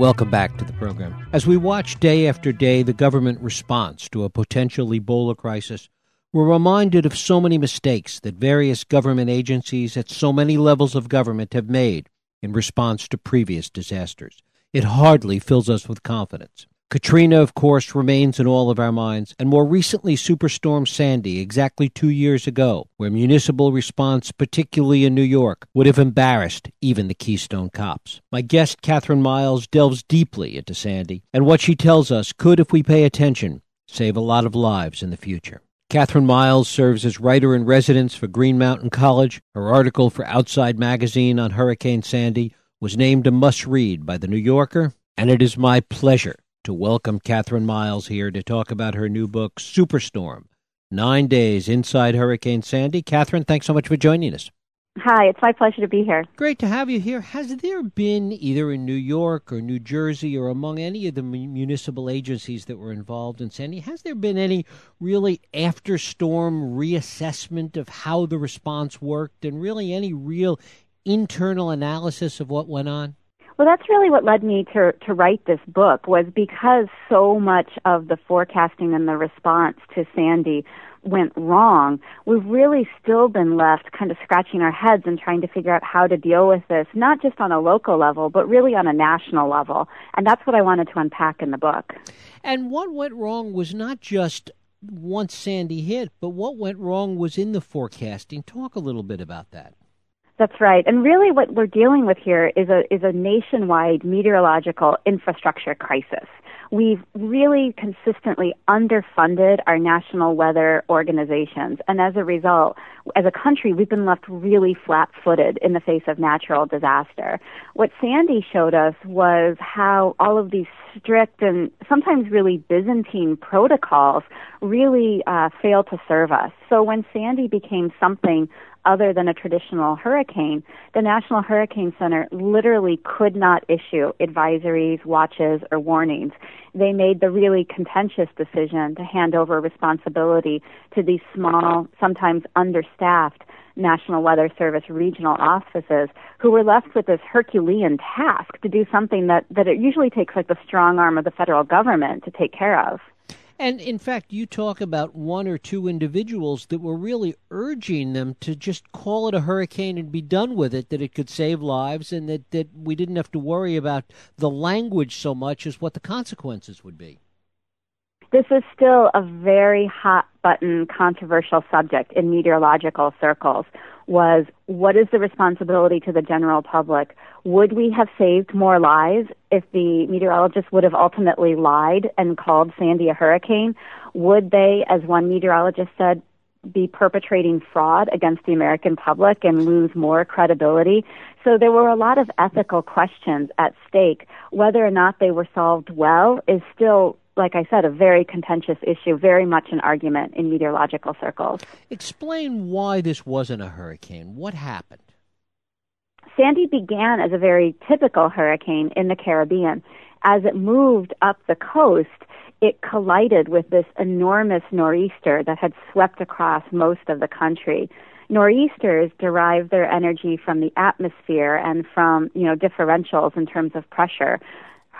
Welcome back to the program. As we watch day after day the government response to a potential Ebola crisis, we're reminded of so many mistakes that various government agencies at so many levels of government have made in response to previous disasters. It hardly fills us with confidence. Katrina, of course, remains in all of our minds, and more recently, Superstorm Sandy, exactly two years ago, where municipal response, particularly in New York, would have embarrassed even the Keystone cops. My guest, Kathryn Miles, delves deeply into Sandy, and what she tells us could, if we pay attention, save a lot of lives in the future. Kathryn Miles serves as writer in residence for Green Mountain College. Her article for Outside Magazine on Hurricane Sandy was named a must read by The New Yorker, and it is my pleasure to welcome Kathryn Miles here to talk about her new book, Superstorm Nine Days Inside Hurricane Sandy. Kathryn, thanks so much for joining us. Hi, it's my pleasure to be here. Great to have you here. Has there been, either in New York or New Jersey or among any of the municipal agencies that were involved in Sandy, has there been any really after storm reassessment of how the response worked and really any real internal analysis of what went on? Well, that's really what led me to to write this book was because so much of the forecasting and the response to Sandy went wrong. We've really still been left kind of scratching our heads and trying to figure out how to deal with this, not just on a local level, but really on a national level. And that's what I wanted to unpack in the book. And what went wrong was not just once Sandy hit, but what went wrong was in the forecasting. Talk a little bit about that. That's right. And really what we're dealing with here is a, is a nationwide meteorological infrastructure crisis. We've really consistently underfunded our national weather organizations. And as a result, as a country, we've been left really flat footed in the face of natural disaster. What Sandy showed us was how all of these strict and sometimes really Byzantine protocols really uh, fail to serve us. So when Sandy became something other than a traditional hurricane, the National Hurricane Center literally could not issue advisories, watches, or warnings. They made the really contentious decision to hand over responsibility to these small, sometimes understaffed National Weather Service regional offices who were left with this Herculean task to do something that, that it usually takes like the strong arm of the federal government to take care of. And in fact, you talk about one or two individuals that were really urging them to just call it a hurricane and be done with it, that it could save lives and that, that we didn't have to worry about the language so much as what the consequences would be. This is still a very hot button controversial subject in meteorological circles was what is the responsibility to the general public? Would we have saved more lives if the meteorologists would have ultimately lied and called Sandy a hurricane? Would they, as one meteorologist said, be perpetrating fraud against the American public and lose more credibility? So there were a lot of ethical questions at stake. Whether or not they were solved well is still like I said, a very contentious issue, very much an argument in meteorological circles. Explain why this wasn't a hurricane. What happened? Sandy began as a very typical hurricane in the Caribbean. As it moved up the coast, it collided with this enormous nor'easter that had swept across most of the country. Nor'easters derive their energy from the atmosphere and from, you know, differentials in terms of pressure.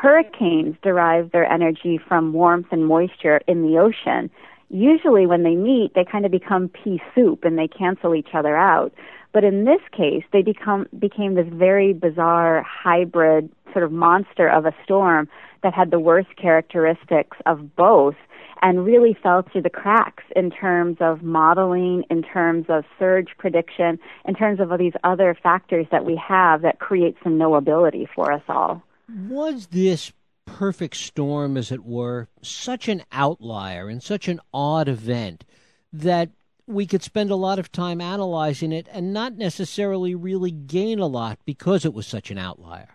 Hurricanes derive their energy from warmth and moisture in the ocean. Usually, when they meet, they kind of become pea soup and they cancel each other out. But in this case, they become became this very bizarre hybrid sort of monster of a storm that had the worst characteristics of both and really fell through the cracks in terms of modeling, in terms of surge prediction, in terms of all these other factors that we have that create some knowability for us all. Was this perfect storm, as it were, such an outlier and such an odd event that we could spend a lot of time analyzing it and not necessarily really gain a lot because it was such an outlier?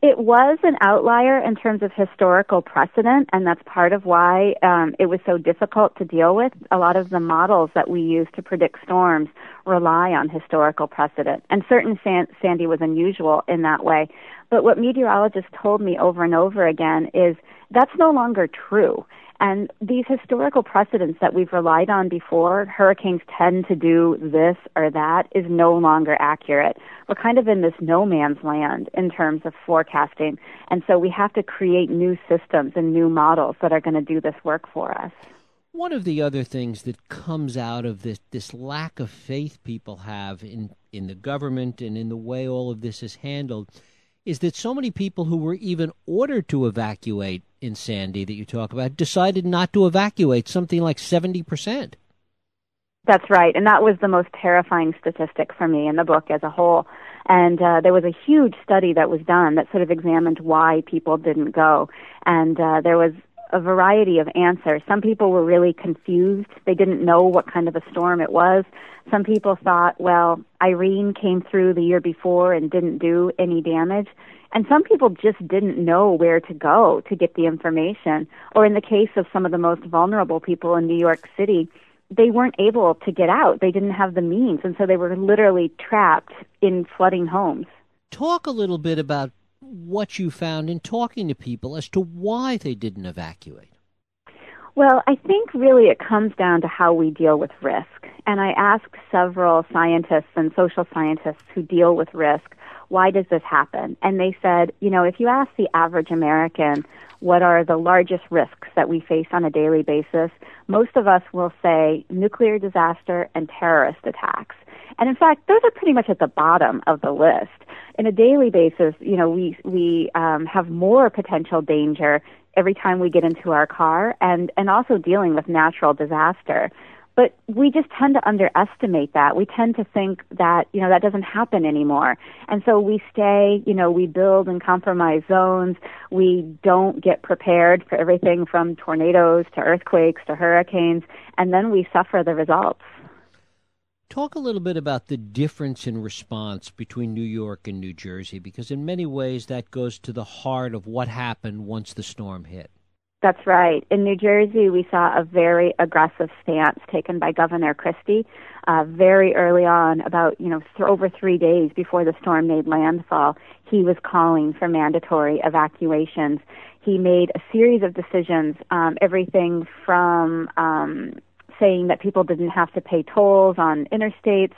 It was an outlier in terms of historical precedent, and that's part of why um, it was so difficult to deal with. A lot of the models that we use to predict storms rely on historical precedent, and certain San- Sandy was unusual in that way. But what meteorologists told me over and over again is that's no longer true. And these historical precedents that we've relied on before, hurricanes tend to do this or that, is no longer accurate. We're kind of in this no man's land in terms of forecasting. And so we have to create new systems and new models that are going to do this work for us. One of the other things that comes out of this this lack of faith people have in, in the government and in the way all of this is handled is that so many people who were even ordered to evacuate in Sandy that you talk about decided not to evacuate, something like 70%. That's right. And that was the most terrifying statistic for me in the book as a whole. And uh, there was a huge study that was done that sort of examined why people didn't go. And uh, there was a variety of answers. Some people were really confused. They didn't know what kind of a storm it was. Some people thought, well, Irene came through the year before and didn't do any damage. And some people just didn't know where to go to get the information. Or in the case of some of the most vulnerable people in New York City, they weren't able to get out. They didn't have the means. And so they were literally trapped in flooding homes. Talk a little bit about what you found in talking to people as to why they didn't evacuate. Well, I think really it comes down to how we deal with risk. And I asked several scientists and social scientists who deal with risk, why does this happen? And they said, you know, if you ask the average American what are the largest risks that we face on a daily basis, most of us will say nuclear disaster and terrorist attacks. And in fact, those are pretty much at the bottom of the list. In a daily basis, you know, we we um, have more potential danger every time we get into our car, and and also dealing with natural disaster. But we just tend to underestimate that. We tend to think that, you know, that doesn't happen anymore. And so we stay, you know, we build and compromise zones. We don't get prepared for everything from tornadoes to earthquakes to hurricanes, and then we suffer the results. Talk a little bit about the difference in response between New York and New Jersey, because in many ways that goes to the heart of what happened once the storm hit. That's right. In New Jersey, we saw a very aggressive stance taken by Governor Christie uh, very early on, about you know th- over three days before the storm made landfall. He was calling for mandatory evacuations. He made a series of decisions, um, everything from um, saying that people didn't have to pay tolls on interstates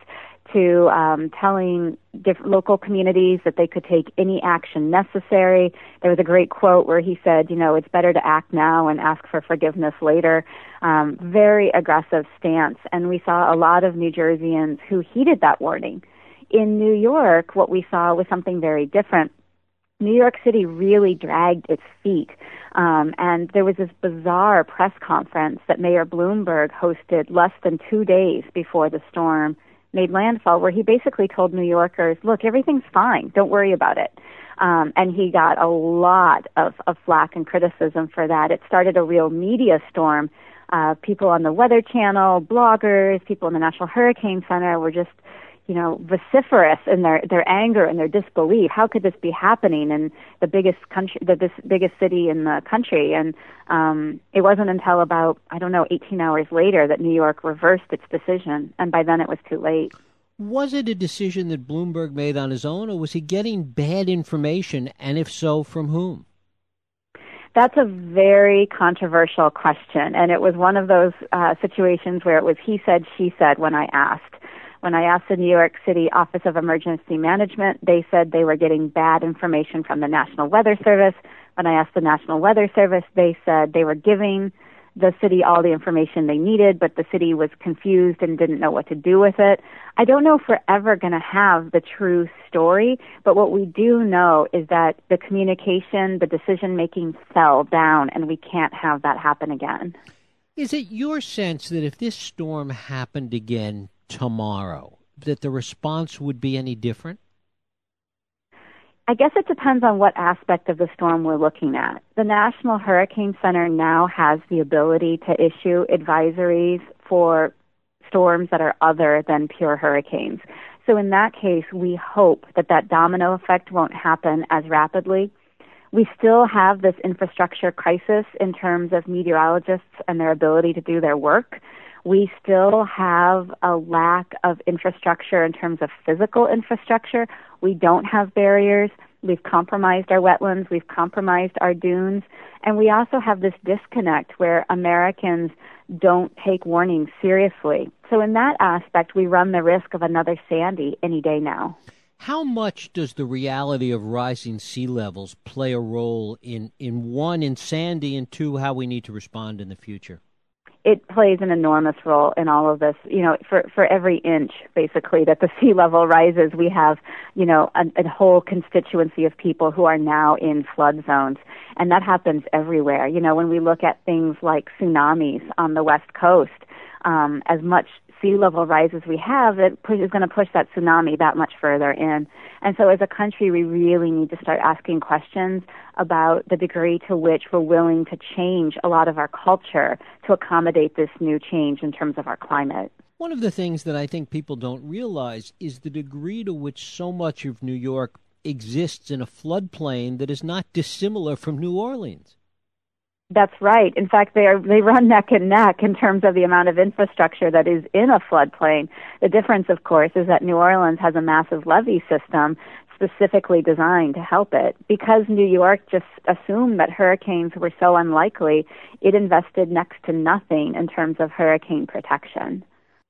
to um, telling different local communities that they could take any action necessary. There was a great quote where he said, you know, it's better to act now and ask for forgiveness later. Um, very aggressive stance. And we saw a lot of New Jerseyans who heeded that warning. In New York, what we saw was something very different. New York City really dragged its feet. Um, and there was this bizarre press conference that Mayor Bloomberg hosted less than two days before the storm made landfall, where he basically told New Yorkers, look, everything's fine. Don't worry about it. Um, and he got a lot of, of flack and criticism for that. It started a real media storm. Uh, people on the Weather Channel, bloggers, people in the National Hurricane Center were just you know, vociferous in their their anger and their disbelief. How could this be happening in the biggest country, the this biggest city in the country? And um, it wasn't until about I don't know 18 hours later that New York reversed its decision, and by then it was too late. Was it a decision that Bloomberg made on his own, or was he getting bad information? And if so, from whom? That's a very controversial question, and it was one of those uh, situations where it was he said, she said when I asked. When I asked the New York City Office of Emergency Management, they said they were getting bad information from the National Weather Service. When I asked the National Weather Service, they said they were giving the city all the information they needed, but the city was confused and didn't know what to do with it. I don't know if we're ever going to have the true story, but what we do know is that the communication, the decision making fell down, and we can't have that happen again. Is it your sense that if this storm happened again tomorrow, that the response would be any different? I guess it depends on what aspect of the storm we're looking at. The National Hurricane Center now has the ability to issue advisories for storms that are other than pure hurricanes. So in that case, we hope that that domino effect won't happen as rapidly. We still have this infrastructure crisis in terms of meteorologists and their ability to do their work we still have a lack of infrastructure in terms of physical infrastructure. We don't have barriers. we've compromised our wetlands, we've compromised our dunes, and we also have this disconnect where Americans don't take warnings seriously. So, in that aspect, we run the risk of another Sandy any day now. How much does the reality of rising sea levels play a role in, in one, in Sandy, and two, how we need to respond in the future? It plays an enormous role in all of this. You know, for for every inch basically that the sea level rises, we have you know a, a whole constituency of people who are now in flood zones, and that happens everywhere. You know, when we look at things like tsunamis on the west coast, um, as much sea level rises we have, it is going to push that tsunami that much further in. And so, as a country, we really need to start asking questions about the degree to which we're willing to change a lot of our culture to accommodate this new change in terms of our climate. One of the things that I think people don't realize is the degree to which so much of New York exists in a floodplain that is not dissimilar from New Orleans. That's right. In fact, they are they run neck and neck in terms of the amount of infrastructure that is in a floodplain. The difference, of course, is that New Orleans has a massive levee system specifically designed to help it. Because New York just assumed that hurricanes were so unlikely, it invested next to nothing in terms of hurricane protection.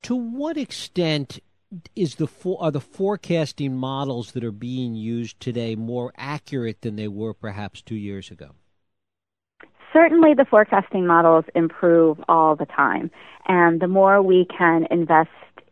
To what extent is the are the forecasting models that are being used today more accurate than they were perhaps 2 years ago? Certainly the forecasting models improve all the time. And the more we can invest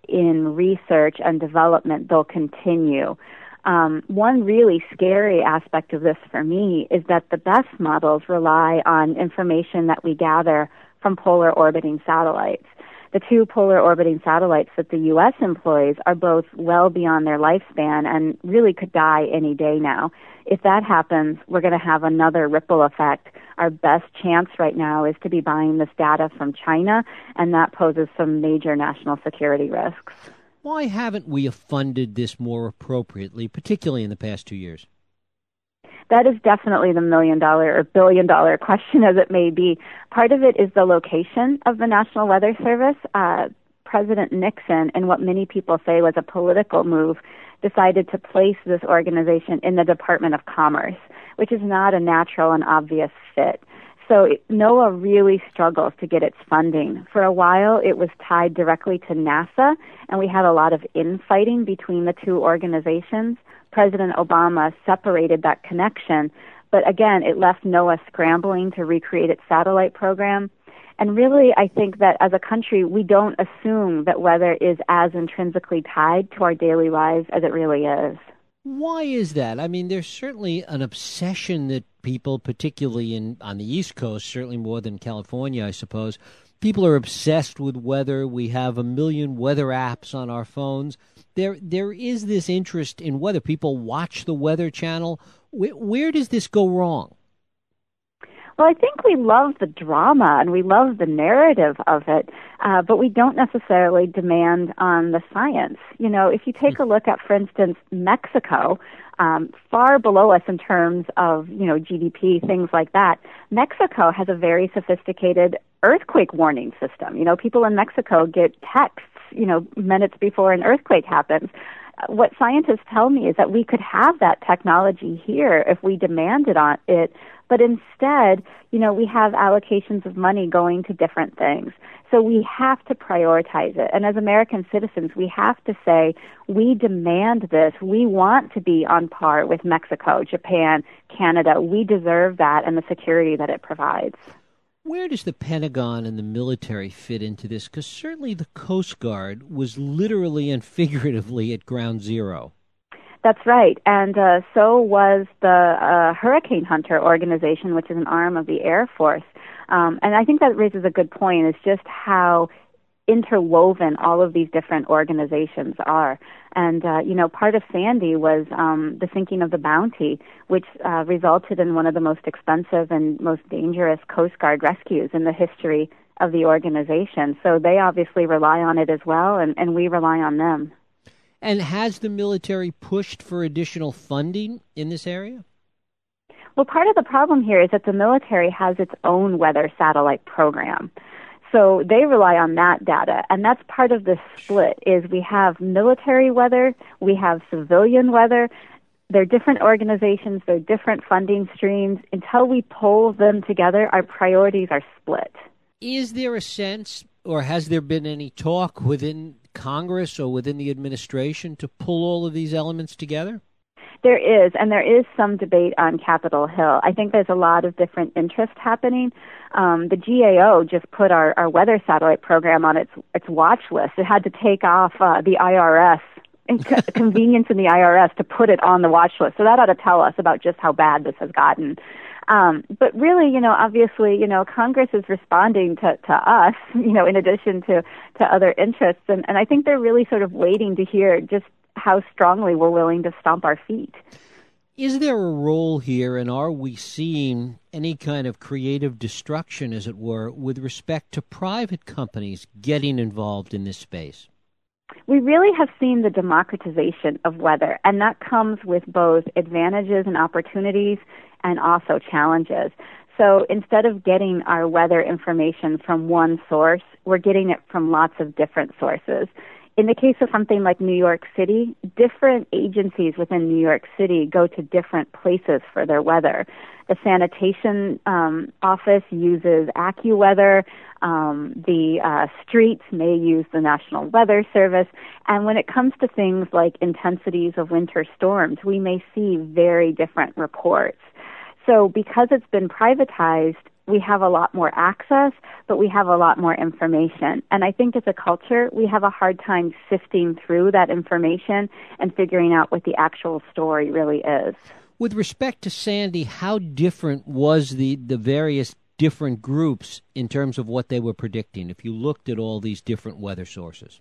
in research and development, they'll continue. Um, one really scary aspect of this for me is that the best models rely on information that we gather from polar orbiting satellites. The two polar orbiting satellites that the U.S. employs are both well beyond their lifespan and really could die any day now. If that happens, we're going to have another ripple effect our best chance right now is to be buying this data from China, and that poses some major national security risks. Why haven't we funded this more appropriately, particularly in the past two years? That is definitely the million dollar or billion dollar question, as it may be. Part of it is the location of the National Weather Service. Uh, President Nixon, in what many people say was a political move, decided to place this organization in the Department of Commerce which is not a natural and obvious fit. So NOAA really struggles to get its funding. For a while, it was tied directly to NASA, and we had a lot of infighting between the two organizations. President Obama separated that connection, but again, it left NOAA scrambling to recreate its satellite program. And really, I think that as a country, we don't assume that weather is as intrinsically tied to our daily lives as it really is. Why is that? I mean, there's certainly an obsession that people, particularly in on the East Coast, certainly more than California, I suppose, people are obsessed with weather. We have a million weather apps on our phones. There, there is this interest in weather. People watch the Weather Channel. Where, where does this go wrong? Well, I think we love the drama and we love the narrative of it, uh, but we don't necessarily demand on the science. You know, if you take a look at, for instance, Mexico, um, far below us in terms of you know GDP, things like that. Mexico has a very sophisticated earthquake warning system. You know, people in Mexico get texts, you know, minutes before an earthquake happens uh, what scientists tell me is that we could have that technology here if we demanded on it, but instead, you know, we have allocations of money going to different things. So we have to prioritize it. And as American citizens, we have to say, we demand this. We want to be on par with Mexico, Japan, Canada. We deserve that and the security that it provides. Where does the Pentagon and the military fit into this? Because certainly the Coast Guard was literally and figuratively at ground zero. That's right. And uh, so was the uh, Hurricane Hunter organization, which is an arm of the Air Force. Um, and I think that raises a good point is just how interwoven all of these different organizations are. And, uh, you know, part of Sandy was um, the sinking of the Bounty, which uh, resulted in one of the most expensive and most dangerous Coast Guard rescues in the history of the organization. So they obviously rely on it as well, and, and we rely on them. And has the military pushed for additional funding in this area? Well, part of the problem here is that the military has its own weather satellite program. So they rely on that data, and that's part of the split. Is we have military weather, we have civilian weather. They're different organizations, they're different funding streams. Until we pull them together, our priorities are split. Is there a sense, or has there been any talk within Congress or within the administration to pull all of these elements together? There is, and there is some debate on Capitol Hill. I think there's a lot of different interest happening. Um, the GAO just put our, our weather satellite program on its its watch list. It had to take off uh, the IRS convenience in the IRS to put it on the watch list. So that ought to tell us about just how bad this has gotten. Um, but really, you know, obviously, you know, Congress is responding to, to us, you know, in addition to, to other interests. And, and I think they're really sort of waiting to hear just how strongly we're willing to stomp our feet. Is there a role here, and are we seeing any kind of creative destruction, as it were, with respect to private companies getting involved in this space? We really have seen the democratization of weather, and that comes with both advantages and opportunities and also challenges. So instead of getting our weather information from one source, we're getting it from lots of different sources. In the case of something like New York City, different agencies within New York City go to different places for their weather. The sanitation um, office uses AccuWeather. Um, the uh, streets may use the National Weather Service. And when it comes to things like intensities of winter storms, we may see very different reports. So because it's been privatized, we have a lot more access, but we have a lot more information. And I think as a culture, we have a hard time sifting through that information and figuring out what the actual story really is. With respect to Sandy, how different was the, the various different groups in terms of what they were predicting if you looked at all these different weather sources?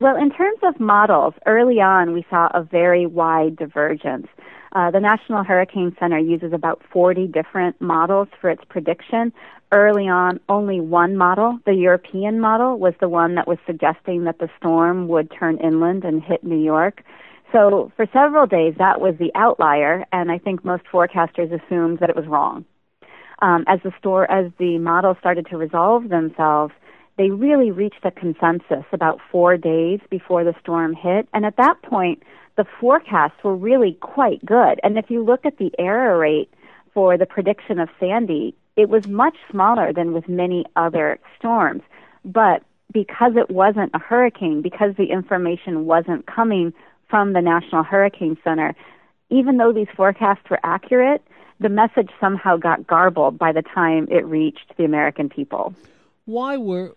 Well, in terms of models, early on we saw a very wide divergence. Uh, the National Hurricane Center uses about 40 different models for its prediction. Early on, only one model, the European model, was the one that was suggesting that the storm would turn inland and hit New York. So for several days, that was the outlier, and I think most forecasters assumed that it was wrong. Um, as the store, as the models started to resolve themselves, they really reached a consensus about four days before the storm hit, and at that point, the forecasts were really quite good. And if you look at the error rate for the prediction of Sandy, it was much smaller than with many other storms. But because it wasn't a hurricane, because the information wasn't coming from the National Hurricane Center, even though these forecasts were accurate, the message somehow got garbled by the time it reached the American people. Why were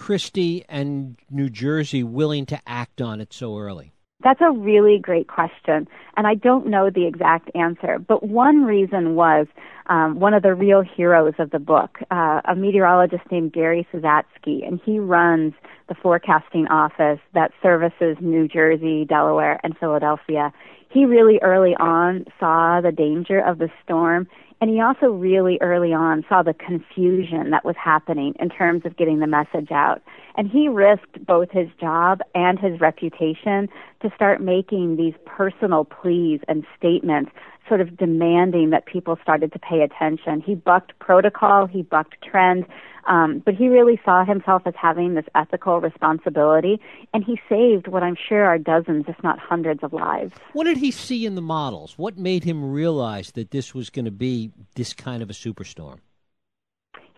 Christie and New Jersey willing to act on it so early? That's a really great question, and I don't know the exact answer. But one reason was um, one of the real heroes of the book, uh, a meteorologist named Gary Szatkowski, and he runs the forecasting office that services New Jersey, Delaware, and Philadelphia. He really early on saw the danger of the storm and he also really early on saw the confusion that was happening in terms of getting the message out. And he risked both his job and his reputation to start making these personal pleas and statements, sort of demanding that people started to pay attention. He bucked protocol, he bucked trend, um, but he really saw himself as having this ethical responsibility, and he saved what I'm sure are dozens, if not hundreds, of lives. What did he see in the models? What made him realize that this was going to be this kind of a superstorm?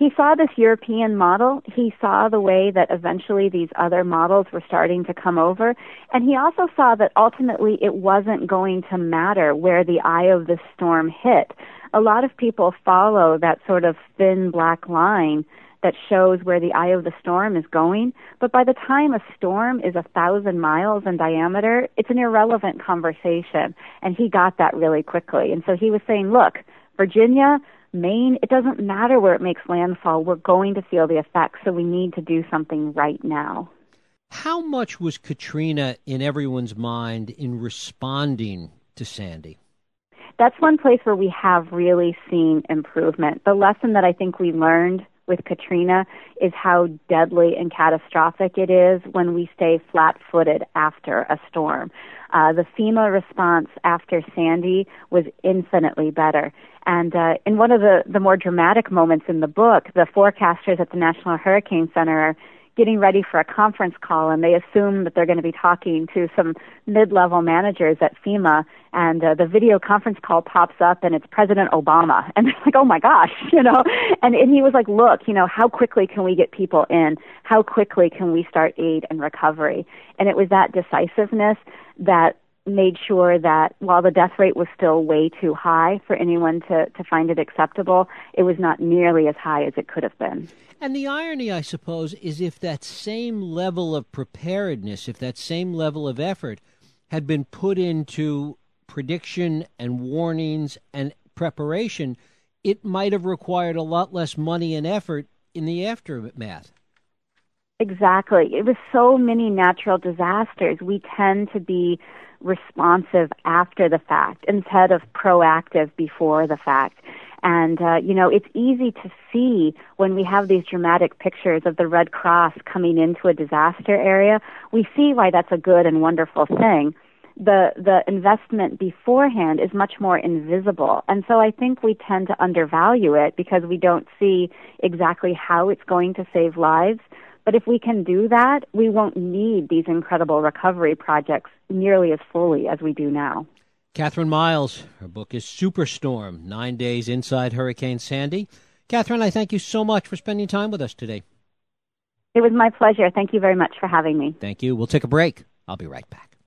He saw this European model. He saw the way that eventually these other models were starting to come over. And he also saw that ultimately it wasn't going to matter where the eye of the storm hit. A lot of people follow that sort of thin black line that shows where the eye of the storm is going. But by the time a storm is a thousand miles in diameter, it's an irrelevant conversation. And he got that really quickly. And so he was saying, look, Virginia, Maine, it doesn't matter where it makes landfall. We're going to feel the effects, so we need to do something right now. How much was Katrina in everyone's mind in responding to Sandy? That's one place where we have really seen improvement. The lesson that I think we learned with Katrina is how deadly and catastrophic it is when we stay flat footed after a storm. Uh, the FEMA response after Sandy was infinitely better. And uh, in one of the, the more dramatic moments in the book, the forecasters at the National Hurricane Center are getting ready for a conference call and they assume that they're going to be talking to some mid-level managers at FEMA and uh, the video conference call pops up and it's President Obama and they're like, "Oh my gosh," you know. And and he was like, "Look, you know, how quickly can we get people in? How quickly can we start aid and recovery?" And it was that decisiveness that made sure that while the death rate was still way too high for anyone to, to find it acceptable, it was not nearly as high as it could have been. And the irony, I suppose, is if that same level of preparedness, if that same level of effort had been put into prediction and warnings and preparation, it might have required a lot less money and effort in the aftermath. Exactly. It was so many natural disasters. We tend to be responsive after the fact instead of proactive before the fact. And, uh, you know, it's easy to see when we have these dramatic pictures of the Red Cross coming into a disaster area. We see why that's a good and wonderful thing. The, the investment beforehand is much more invisible. And so I think we tend to undervalue it because we don't see exactly how it's going to save lives. But if we can do that, we won't need these incredible recovery projects nearly as fully as we do now. Kathryn Miles, her book is Superstorm Nine Days Inside Hurricane Sandy. Kathryn, I thank you so much for spending time with us today. It was my pleasure. Thank you very much for having me. Thank you. We'll take a break. I'll be right back.